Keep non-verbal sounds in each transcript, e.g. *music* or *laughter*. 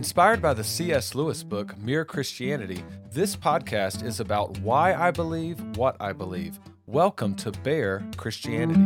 Inspired by the C.S. Lewis book, Mere Christianity, this podcast is about why I believe what I believe. Welcome to Bear Christianity.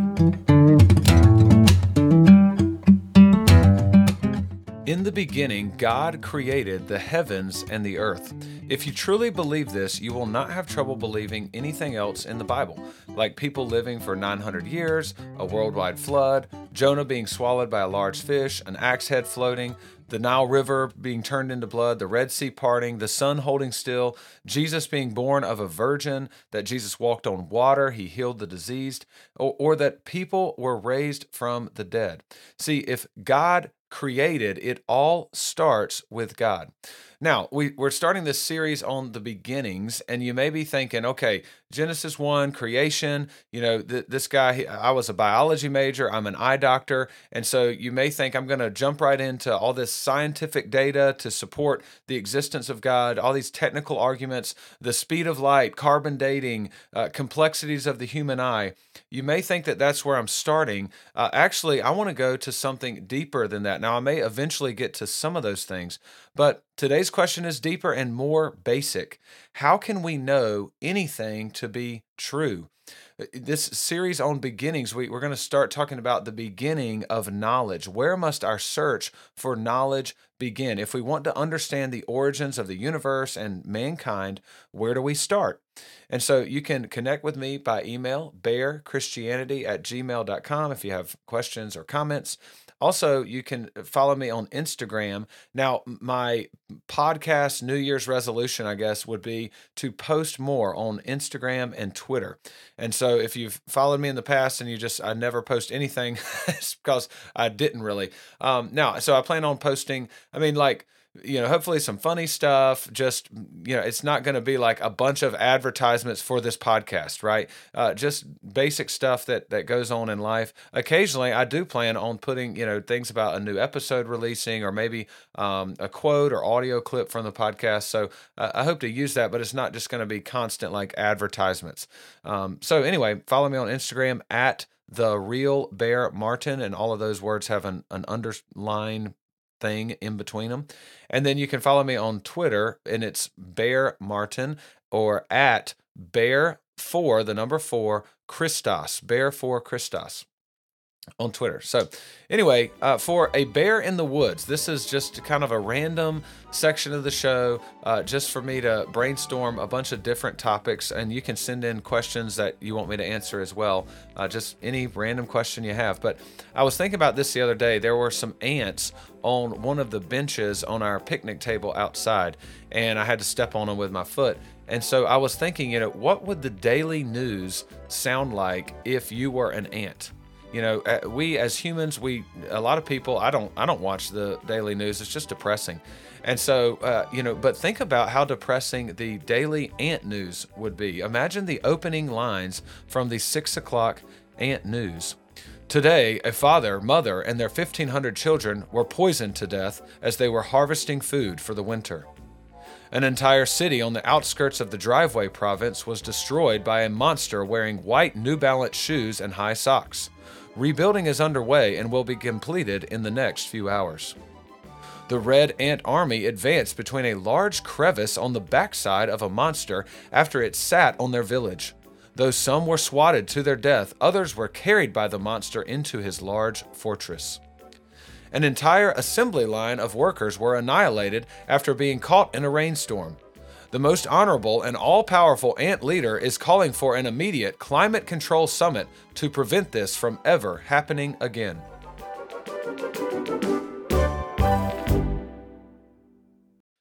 In the beginning, God created the heavens and the earth. If you truly believe this, you will not have trouble believing anything else in the Bible, like people living for 900 years, a worldwide flood, Jonah being swallowed by a large fish, an axe head floating, the Nile River being turned into blood, the Red Sea parting, the sun holding still, Jesus being born of a virgin, that Jesus walked on water, he healed the diseased, or, or that people were raised from the dead. See, if God created, it all starts with God. Now, we, we're starting this series on the beginnings, and you may be thinking, okay, Genesis 1, creation, you know, th- this guy, I was a biology major, I'm an eye doctor, and so you may think I'm going to jump right into all this scientific data to support the existence of God, all these technical arguments, the speed of light, carbon dating, uh, complexities of the human eye. You may think that that's where I'm starting. Uh, actually, I want to go to something deeper than that. Now, I may eventually get to some of those things, but today's question is deeper and more basic. How can we know anything to be true? Uh, this series on beginnings, we, we're going to start talking about the beginning of knowledge. Where must our search for knowledge begin? If we want to understand the origins of the universe and mankind, where do we start? And so you can connect with me by email, bearchristianity at gmail.com if you have questions or comments. Also, you can follow me on Instagram. Now, my podcast New Year's resolution, I guess, would be to post more on Instagram and Twitter. And so, if you've followed me in the past and you just, I never post anything, *laughs* because I didn't really. Um, now, so I plan on posting, I mean, like, you know, hopefully some funny stuff. Just, you know, it's not going to be like a bunch of advertisements for this podcast, right? Uh, just basic stuff that that goes on in life. Occasionally, I do plan on putting, you know, things about a new episode releasing or maybe um, a quote or audio clip from the podcast. So uh, I hope to use that, but it's not just going to be constant like advertisements. Um, so anyway, follow me on Instagram at the real bear martin and all of those words have an, an underline thing in between them. And then you can follow me on Twitter, and it's Bear Martin or at Bear for the number four Christos, Bear for Christos on Twitter. So, anyway, uh, for a bear in the woods, this is just kind of a random section of the show, uh, just for me to brainstorm a bunch of different topics. And you can send in questions that you want me to answer as well, uh, just any random question you have. But I was thinking about this the other day. There were some ants on one of the benches on our picnic table outside, and I had to step on them with my foot. And so I was thinking, you know, what would the daily news sound like if you were an ant? You know uh, we as humans we a lot of people i don't i don't watch the daily news it's just depressing and so uh, you know but think about how depressing the daily ant news would be imagine the opening lines from the six o'clock ant news Today, a father, mother, and their 1,500 children were poisoned to death as they were harvesting food for the winter. An entire city on the outskirts of the Driveway province was destroyed by a monster wearing white New Balance shoes and high socks. Rebuilding is underway and will be completed in the next few hours. The Red Ant Army advanced between a large crevice on the backside of a monster after it sat on their village. Though some were swatted to their death, others were carried by the monster into his large fortress. An entire assembly line of workers were annihilated after being caught in a rainstorm. The most honorable and all powerful ant leader is calling for an immediate climate control summit to prevent this from ever happening again.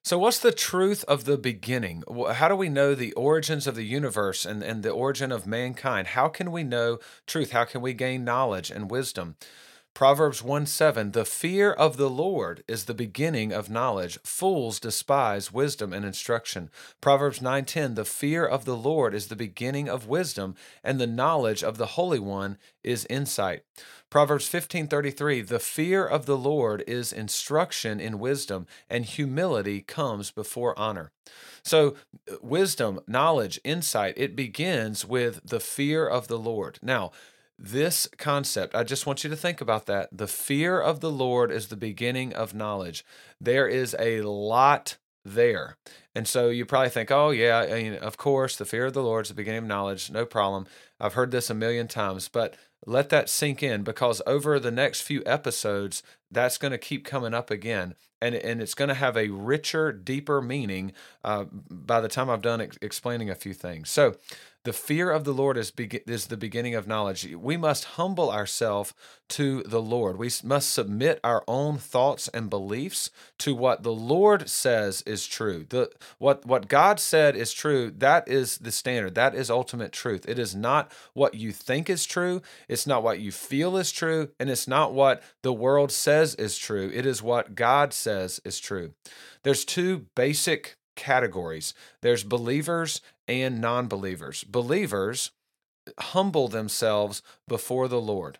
So, what's the truth of the beginning? How do we know the origins of the universe and, and the origin of mankind? How can we know truth? How can we gain knowledge and wisdom? Proverbs 1 7, the fear of the Lord is the beginning of knowledge. Fools despise wisdom and instruction. Proverbs 9 10, the fear of the Lord is the beginning of wisdom, and the knowledge of the Holy One is insight. Proverbs 15:33 The fear of the Lord is instruction in wisdom and humility comes before honor. So wisdom, knowledge, insight, it begins with the fear of the Lord. Now, this concept, I just want you to think about that. The fear of the Lord is the beginning of knowledge. There is a lot there. And so you probably think, oh, yeah, I mean, of course, the fear of the Lord is the beginning of knowledge. No problem. I've heard this a million times, but let that sink in because over the next few episodes, that's going to keep coming up again. And, and it's going to have a richer, deeper meaning uh, by the time I've done ex- explaining a few things. So, the fear of the Lord is, be- is the beginning of knowledge. We must humble ourselves to the Lord. We must submit our own thoughts and beliefs to what the Lord says is true. The, what, what God said is true, that is the standard. That is ultimate truth. It is not what you think is true, it's not what you feel is true, and it's not what the world says is true. It is what God says is true. There's two basic categories there's believers and non believers. Believers humble themselves before the Lord.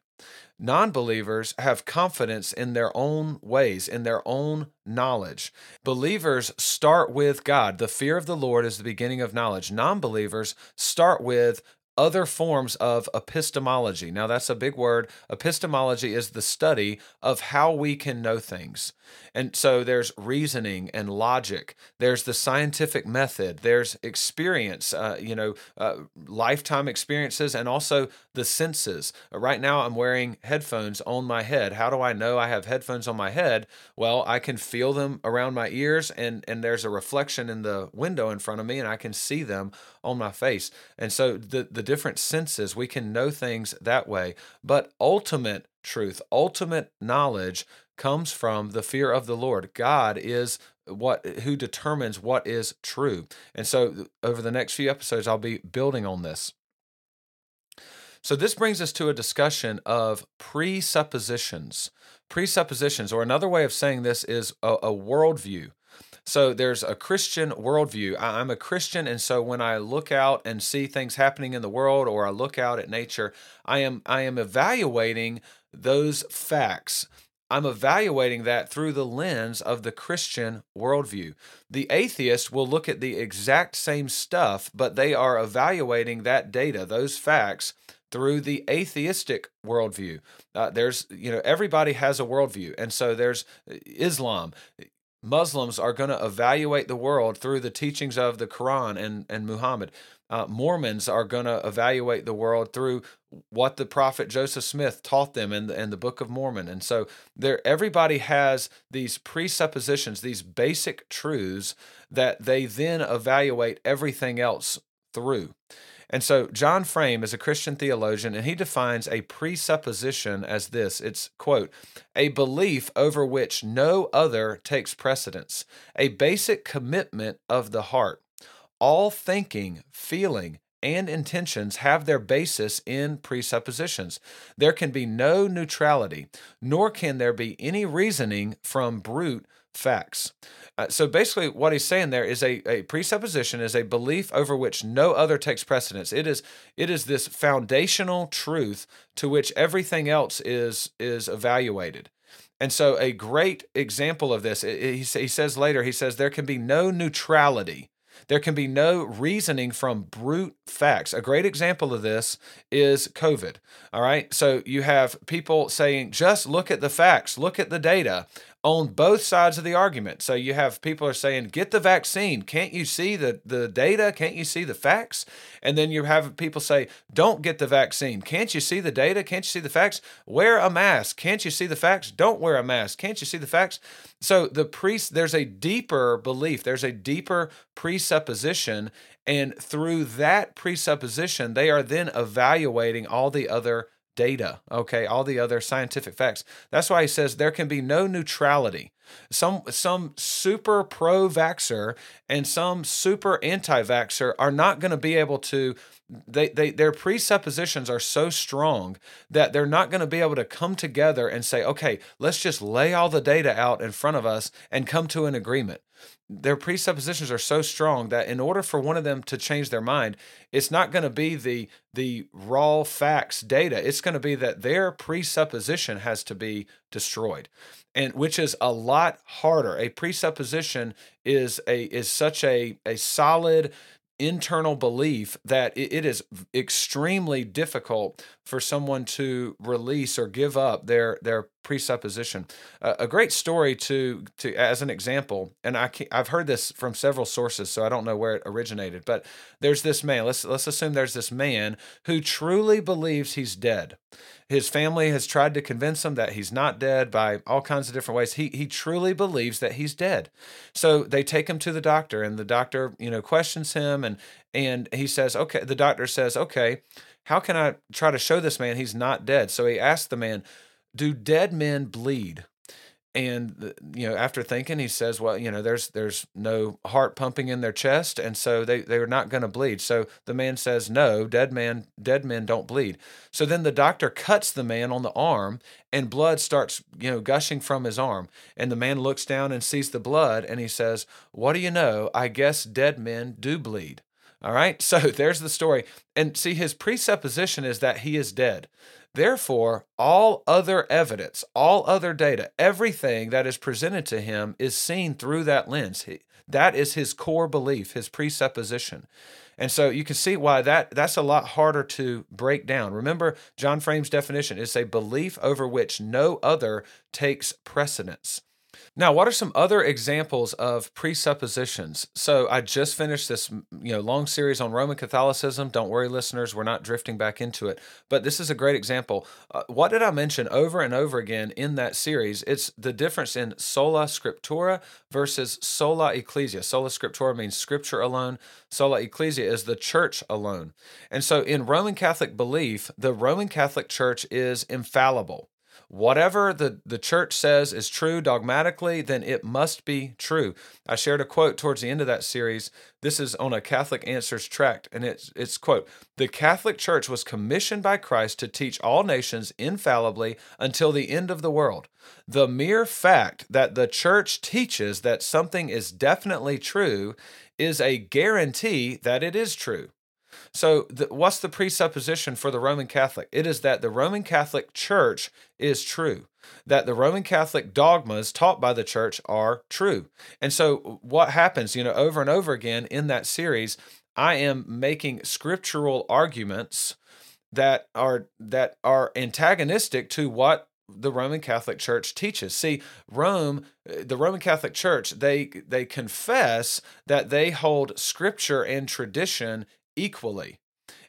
Non believers have confidence in their own ways, in their own knowledge. Believers start with God. The fear of the Lord is the beginning of knowledge. Non believers start with other forms of epistemology. Now, that's a big word. Epistemology is the study of how we can know things. And so there's reasoning and logic. There's the scientific method. There's experience, uh, you know, uh, lifetime experiences, and also the senses. Right now, I'm wearing headphones on my head. How do I know I have headphones on my head? Well, I can feel them around my ears, and and there's a reflection in the window in front of me, and I can see them on my face. And so the the different senses, we can know things that way. But ultimate truth, ultimate knowledge comes from the fear of the Lord. God is what who determines what is true. And so over the next few episodes I'll be building on this. So this brings us to a discussion of presuppositions. Presuppositions, or another way of saying this is a, a worldview. So there's a Christian worldview. I'm a Christian, and so when I look out and see things happening in the world, or I look out at nature, I am I am evaluating those facts. I'm evaluating that through the lens of the Christian worldview. The atheist will look at the exact same stuff, but they are evaluating that data, those facts, through the atheistic worldview. Uh, there's, you know, everybody has a worldview. And so there's uh, Islam. Muslims are going to evaluate the world through the teachings of the Quran and, and Muhammad. Uh, Mormons are going to evaluate the world through what the prophet Joseph Smith taught them in the, in the Book of Mormon. And so there everybody has these presuppositions, these basic truths that they then evaluate everything else through. And so John Frame is a Christian theologian and he defines a presupposition as this. It's quote, a belief over which no other takes precedence, a basic commitment of the heart. All thinking, feeling, and intentions have their basis in presuppositions. There can be no neutrality, nor can there be any reasoning from brute facts. Uh, so basically, what he's saying there is a, a presupposition is a belief over which no other takes precedence. It is it is this foundational truth to which everything else is is evaluated. And so, a great example of this, he, he says later, he says there can be no neutrality there can be no reasoning from brute facts. A great example of this is COVID. All right. So you have people saying, just look at the facts, look at the data on both sides of the argument. So you have people are saying, get the vaccine. Can't you see the, the data? Can't you see the facts? And then you have people say, don't get the vaccine. Can't you see the data? Can't you see the facts? Wear a mask. Can't you see the facts? Don't wear a mask. Can't you see the facts? So the priest, there's a deeper belief, there's a deeper presupposition. And through that presupposition, they are then evaluating all the other data, okay, all the other scientific facts. That's why he says there can be no neutrality. Some some super pro vaxer and some super anti vaxer are not going to be able to they, they their presuppositions are so strong that they're not going to be able to come together and say, okay, let's just lay all the data out in front of us and come to an agreement their presuppositions are so strong that in order for one of them to change their mind it's not going to be the the raw facts data. It's going to be that their presupposition has to be destroyed and which is a lot harder. A presupposition is a is such a a solid internal belief that it is extremely difficult for someone to release or give up their their presupposition. Uh, a great story to to as an example, and I I've heard this from several sources, so I don't know where it originated, but there's this man. Let's let's assume there's this man who truly believes he's dead. His family has tried to convince him that he's not dead by all kinds of different ways. He he truly believes that he's dead. So they take him to the doctor, and the doctor you know questions him, and and he says, okay. The doctor says, okay how can I try to show this man he's not dead? So he asked the man, Do dead men bleed? And you know, after thinking, he says, "Well, you know, there's there's no heart pumping in their chest, and so they they're not going to bleed." So the man says, "No, dead man dead men don't bleed." So then the doctor cuts the man on the arm, and blood starts you know gushing from his arm. And the man looks down and sees the blood, and he says, "What do you know? I guess dead men do bleed." All right, *laughs* so there's the story. And see, his presupposition is that he is dead. Therefore, all other evidence, all other data, everything that is presented to him is seen through that lens. That is his core belief, his presupposition. And so you can see why that that's a lot harder to break down. Remember John Frame's definition is a belief over which no other takes precedence. Now, what are some other examples of presuppositions? So, I just finished this, you know, long series on Roman Catholicism. Don't worry, listeners, we're not drifting back into it. But this is a great example. Uh, what did I mention over and over again in that series? It's the difference in sola scriptura versus sola ecclesia. Sola scriptura means scripture alone. Sola ecclesia is the church alone. And so, in Roman Catholic belief, the Roman Catholic Church is infallible whatever the, the church says is true dogmatically, then it must be true. I shared a quote towards the end of that series. This is on a Catholic Answers tract, and it's it's quote, the Catholic Church was commissioned by Christ to teach all nations infallibly until the end of the world. The mere fact that the church teaches that something is definitely true is a guarantee that it is true. So, the, what's the presupposition for the Roman Catholic? It is that the Roman Catholic Church is true, that the Roman Catholic dogmas taught by the church are true. And so, what happens, you know, over and over again in that series, I am making scriptural arguments that are that are antagonistic to what the Roman Catholic Church teaches. See, Rome, the Roman Catholic Church, they they confess that they hold scripture and tradition equally.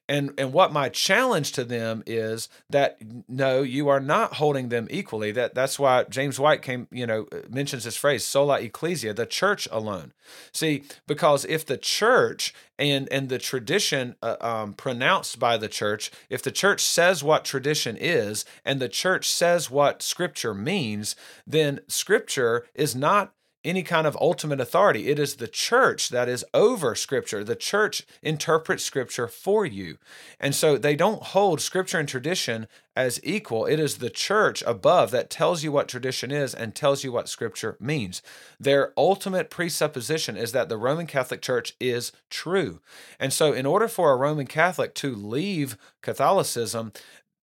And and what my challenge to them is that no, you are not holding them equally. That that's why James White came, you know, uh, mentions this phrase sola ecclesia, the church alone. See, because if the church and and the tradition uh, um, pronounced by the church, if the church says what tradition is and the church says what scripture means, then scripture is not any kind of ultimate authority. It is the church that is over Scripture. The church interprets Scripture for you. And so they don't hold Scripture and tradition as equal. It is the church above that tells you what tradition is and tells you what Scripture means. Their ultimate presupposition is that the Roman Catholic Church is true. And so, in order for a Roman Catholic to leave Catholicism,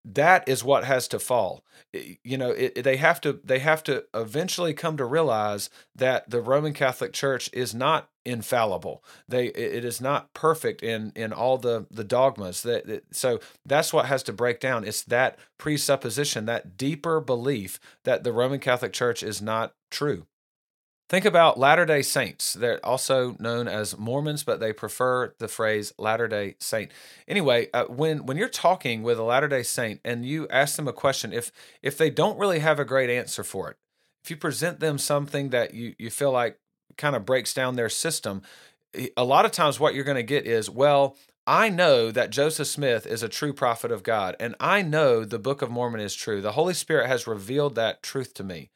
that is what has to fall. You know it, they have to they have to eventually come to realize that the roman catholic church is not infallible. They it is not perfect in in all the the dogmas that so that's what has to break down. It's that presupposition that deeper belief that the roman catholic church is not true Think about Latter day Saints. They're also known as Mormons, but they prefer the phrase Latter day Saint. Anyway, uh, when, when you're talking with a Latter day Saint and you ask them a question, if, if they don't really have a great answer for it, if you present them something that you, you feel like kind of breaks down their system, a lot of times what you're going to get is, well, I know that Joseph Smith is a true prophet of God, and I know the Book of Mormon is true. The Holy Spirit has revealed that truth to me.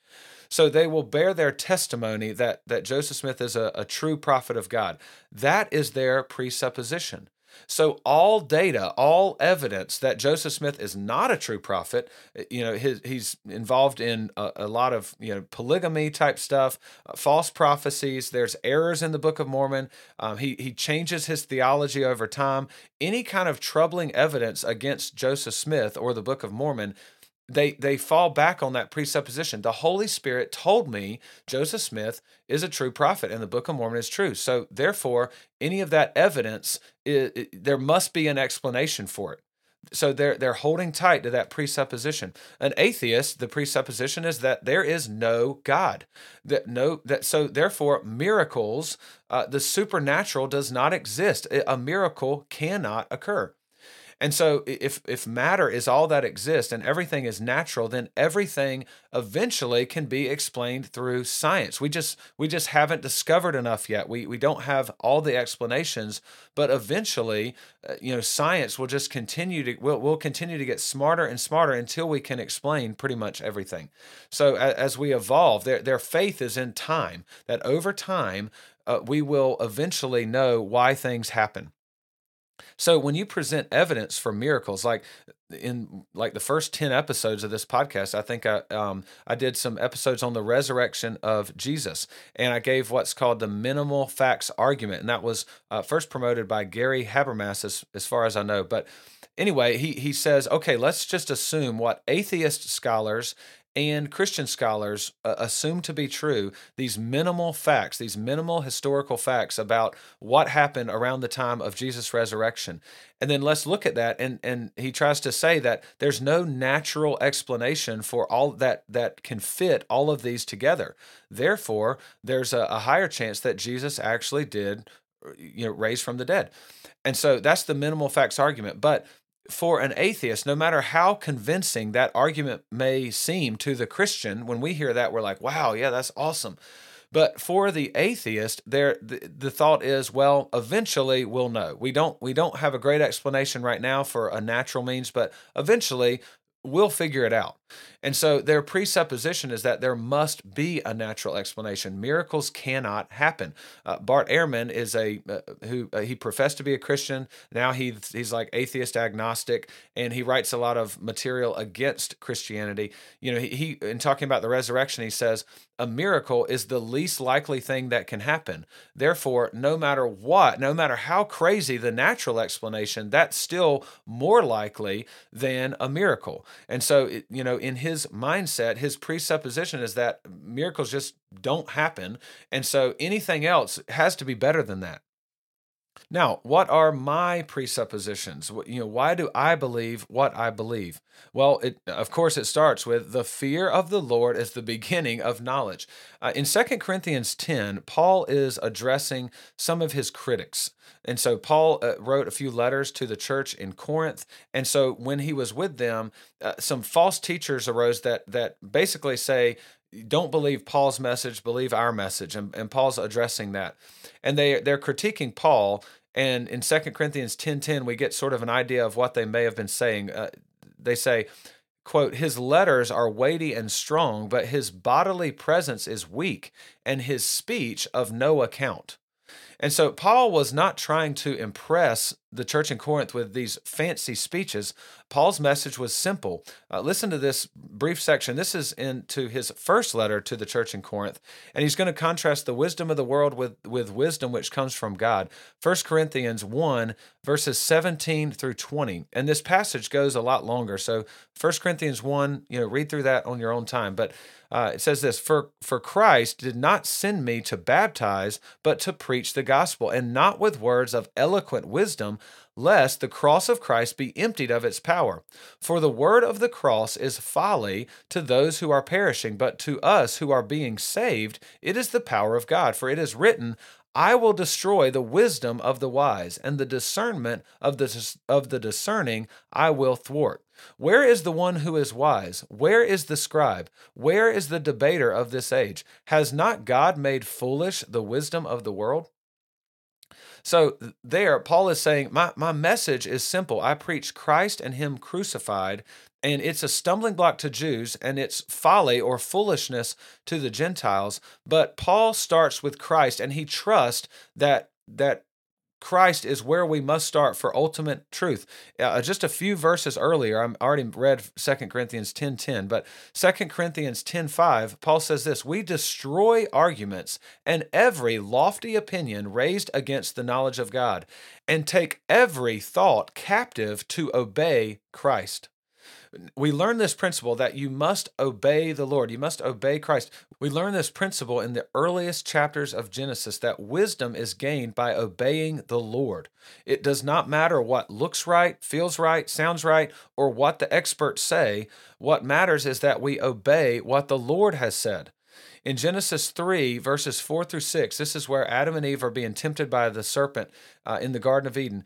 So they will bear their testimony that, that Joseph Smith is a, a true prophet of God. That is their presupposition. So all data, all evidence that Joseph Smith is not a true prophet, you know, his, he's involved in a, a, lot of you know polygamy type stuff, uh, false prophecies. There's errors in the Book of Mormon. Um, he he changes his theology over time. Any kind of troubling evidence against Joseph Smith or the Book of Mormon they they fall back on that presupposition. The Holy Spirit told me Joseph Smith is a true prophet and the Book of Mormon is true. So therefore, any of that evidence, it, it, there must be an explanation for it. So they're they're holding tight to that presupposition. An atheist, the presupposition is that there is no God. That no that so therefore miracles, uh, the supernatural does not exist. A miracle cannot occur. And so if if matter is all that exists and everything is natural, then everything eventually can be explained through science. We just we just haven't discovered enough yet. We we don't have all the explanations, but eventually, uh, you know, science will just continue to will will continue to get smarter and smarter until we can explain pretty much everything. So as, as we evolve, their their faith is in time that over time uh, we will eventually know why things happen. So when you present evidence for miracles, like in like the first 10 episodes of this podcast i think i um i did some episodes on the resurrection of jesus and i gave what's called the minimal facts argument and that was uh, first promoted by gary habermas as, as far as i know. But anyway he he says okay let's just assume what atheist scholars and Christian scholars uh, assume to be true these minimal facts, these minimal historical facts about what happened around the time of Jesus' resurrection. And then let's look at that. And, and he tries to say that there's no natural explanation for all that that can fit all of these together. Therefore, there's a, a higher chance that Jesus actually did you know raise from the dead. And so that's the minimal facts argument. But for an atheist, no matter how convincing that argument may seem to the Christian, when we hear that, we're like, wow, yeah, that's awesome. But for the atheist, there the, the thought is, well, eventually we'll know. We don't we don't have a great explanation right now for a natural means, but eventually we'll figure it out. And so their presupposition is that there must be a natural explanation. Miracles cannot happen. Uh, Bart Ehrman is a uh, who uh, he professed to be a Christian. Now he he's like atheist agnostic, and he writes a lot of material against Christianity. You know, he, he in talking about the resurrection, he says a miracle is the least likely thing that can happen. Therefore, no matter what, no matter how crazy the natural explanation, that's still more likely than a miracle. And so, you know, in his mindset, his presupposition is that miracles just don't happen. And so anything else has to be better than that. Now, what are my presuppositions? You know, why do I believe what I believe? Well, it of course it starts with the fear of the Lord is the *laughs* beginning of knowledge. Uh, in 2 Corinthians 10, Paul is addressing some of his critics. And so Paul uh, wrote a few letters to the church in Corinth. And so when he was with them, uh, some false teachers arose that that basically say don't believe Paul's message, believe our message. And, and Paul's addressing that. And they, they're critiquing Paul. And in 2 Corinthians 10.10, we get sort of an idea of what they may have been saying. Uh, they say, quote, his letters are weighty and strong, but his bodily presence is weak, and his speech of no account. And so Paul was not trying to impress the church in Corinth with these fancy speeches. Paul's message was simple. Uh, listen to this brief section. This is into his first letter to the church in Corinth, and he's going to contrast the wisdom of the world with, with wisdom which comes from God. 1 Corinthians 1, verses 17 through 20. And this passage goes a lot longer. So 1 Corinthians 1, you know, read through that on your own time. But uh, it says this for, for Christ did not send me to baptize, but to preach the gospel, and not with words of eloquent wisdom, lest the cross of Christ be emptied of its power. For the word of the cross is folly to those who are perishing, but to us who are being saved, it is the power of God. For it is written, I will destroy the wisdom of the wise, and the discernment of the, of the discerning I will thwart. Where is the one who is wise? Where is the scribe? Where is the debater of this age? Has not God made foolish the wisdom of the world? So there, Paul is saying, my, my message is simple. I preach Christ and Him crucified, and it's a stumbling block to Jews, and it's folly or foolishness to the Gentiles. But Paul starts with Christ, and he trusts that that Christ is where we must start for ultimate truth. Uh, just a few verses earlier, I already read 2 Corinthians 10.10, 10, but 2 Corinthians 10.5, Paul says this, We destroy arguments and every lofty opinion raised against the knowledge of God, and take every thought captive to obey Christ. We learn this principle that you must obey the Lord, you must obey Christ. We learn this principle in the earliest chapters of Genesis that wisdom is gained by obeying the Lord. It does not matter what looks right, feels right, sounds right, or what the experts say. What matters is that we obey what the Lord has said. In Genesis 3, verses 4 through 6, this is where Adam and Eve are being tempted by the serpent uh, in the Garden of Eden.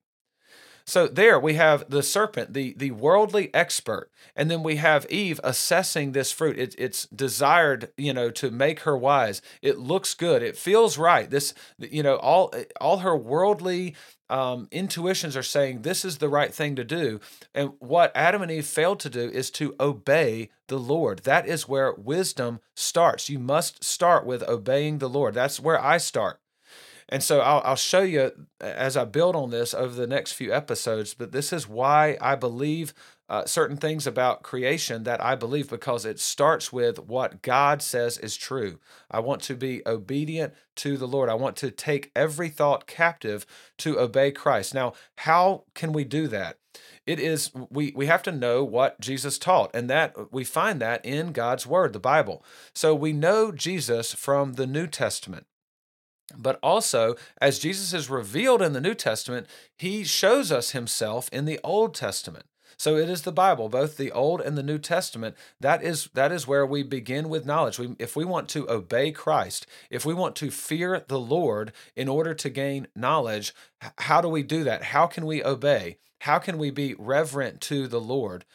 So there we have the serpent, the the worldly expert, and then we have Eve assessing this fruit. It, it's desired, you know, to make her wise. It looks good. It feels right. This, you know, all all her worldly um, intuitions are saying this is the right thing to do. And what Adam and Eve failed to do is to obey the Lord. That is where wisdom starts. You must start with obeying the Lord. That's where I start. And so I'll, I'll show you as I build on this over the next few episodes, but this is why I believe uh, certain things about creation that I believe because it starts with what God says is true. I want to be obedient to the Lord. I want to take every thought captive to obey Christ. Now, how can we do that? It is we we have to know what Jesus taught and that we find that in God's word, the Bible. So we know Jesus from the New Testament. But also, as Jesus is revealed in the New Testament, he shows us himself in the Old Testament. So it is the Bible, both the Old and the New Testament. That is that is where we begin with knowledge. We, if we want to obey Christ, if we want to fear the Lord in order to gain knowledge, how do we do that? How can we obey? How can we be reverent to the Lord?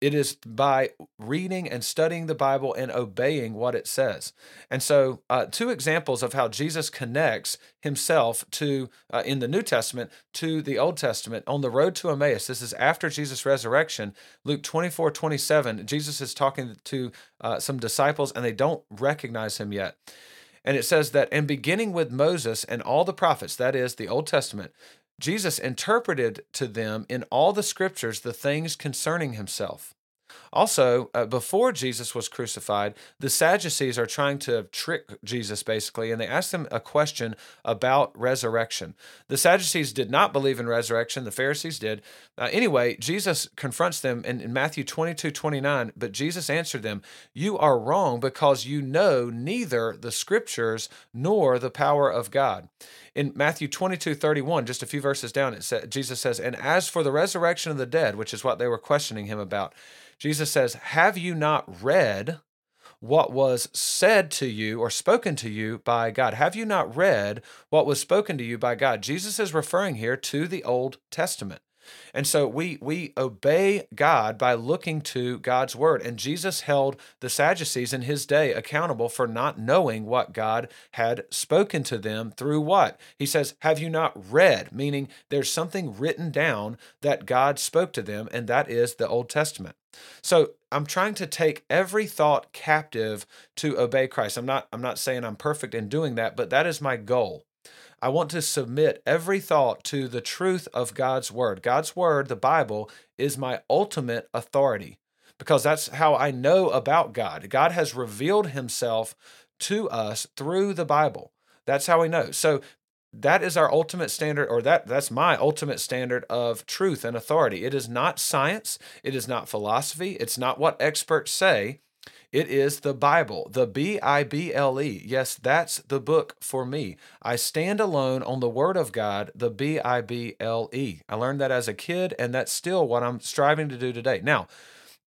It is by reading and studying the Bible and obeying what it says. And so, uh, two examples of how Jesus connects himself to, uh, in the New Testament, to the Old Testament on the road to Emmaus. This is after Jesus' resurrection. Luke 24 27, Jesus is talking to uh, some disciples and they don't recognize him yet. And it says that, and beginning with Moses and all the prophets, that is the Old Testament, Jesus interpreted to them in all the scriptures the things concerning himself. Also, uh, before Jesus was crucified, the Sadducees are trying to trick Jesus basically, and they ask him a question about resurrection. The Sadducees did not believe in resurrection, the Pharisees did. Uh, anyway, Jesus confronts them in, in Matthew 22 29, but Jesus answered them, You are wrong because you know neither the scriptures nor the power of God. In Matthew 22 31, just a few verses down, it says, Jesus says, And as for the resurrection of the dead, which is what they were questioning him about, Jesus says, Have you not read what was said to you or spoken to you by God? Have you not read what was spoken to you by God? Jesus is referring here to the Old Testament. And so we we obey God by looking to God's word. And Jesus held the Sadducees in his day accountable for not knowing what God had spoken to them through what? He says, "Have you not read?" meaning there's something written down that God spoke to them and that is the Old Testament. So I'm trying to take every thought captive to obey Christ. I'm not I'm not saying I'm perfect in doing that, but that is my goal. I want to submit every thought to the truth of God's word. God's word, the Bible, is my ultimate authority because that's how I know about God. God has revealed himself to us through the Bible. That's how we know. So that is our ultimate standard or that that's my ultimate standard of truth and authority. It is not science, it is not philosophy, it's not what experts say. It is the Bible, the B I B L E. Yes, that's the book for me. I stand alone on the Word of God, the B I B L E. I learned that as a kid, and that's still what I'm striving to do today. Now,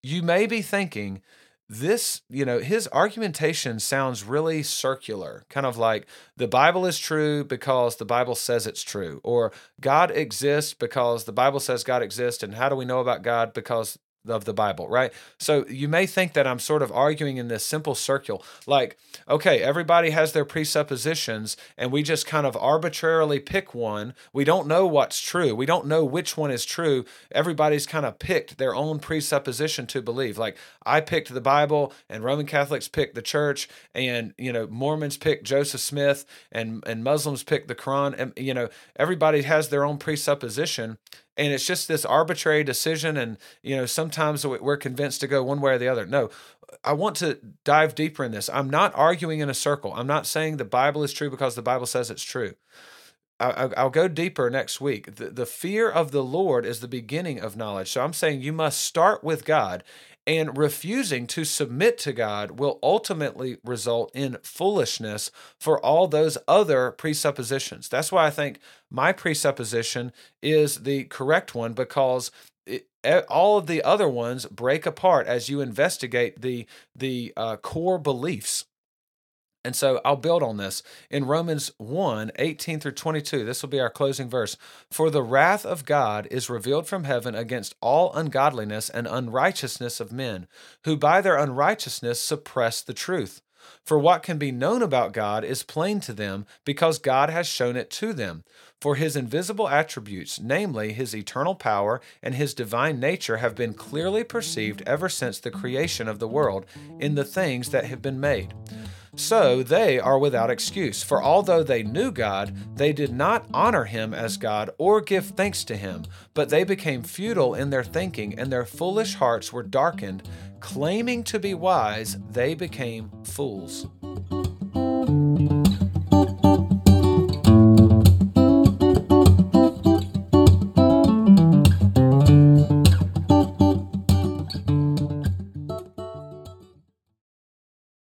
you may be thinking, this, you know, his argumentation sounds really circular, kind of like the Bible is true because the Bible says it's true, or God exists because the Bible says God exists. And how do we know about God? Because of the Bible, right? So you may think that I'm sort of arguing in this simple circle, like, okay, everybody has their presuppositions, and we just kind of arbitrarily pick one. We don't know what's true. We don't know which one is true. Everybody's kind of picked their own presupposition to believe. Like I picked the Bible, and Roman Catholics picked the church, and you know Mormons picked Joseph Smith, and and Muslims picked the Quran, and you know everybody has their own presupposition and it's just this arbitrary decision and you know sometimes we're convinced to go one way or the other no i want to dive deeper in this i'm not arguing in a circle i'm not saying the bible is true because the bible says it's true I'll go deeper next week. The, the fear of the Lord is the beginning of knowledge. So I'm saying you must start with God, and refusing to submit to God will ultimately result in foolishness for all those other presuppositions. That's why I think my presupposition is the correct one because it, all of the other ones break apart as you investigate the the uh, core beliefs and so I'll build on this. In Romans 1 18 through 22, this will be our closing verse. For the wrath of God is revealed from heaven against all ungodliness and unrighteousness of men, who by their unrighteousness suppress the truth. For what can be known about God is plain to them, because God has shown it to them. For his invisible attributes, namely his eternal power and his divine nature, have been clearly perceived ever since the creation of the world in the things that have been made so they are without excuse. For although they knew God, they did not honor him as God or give thanks to him, but they became futile in their thinking, and their foolish hearts were darkened. Claiming to be wise, they became fools.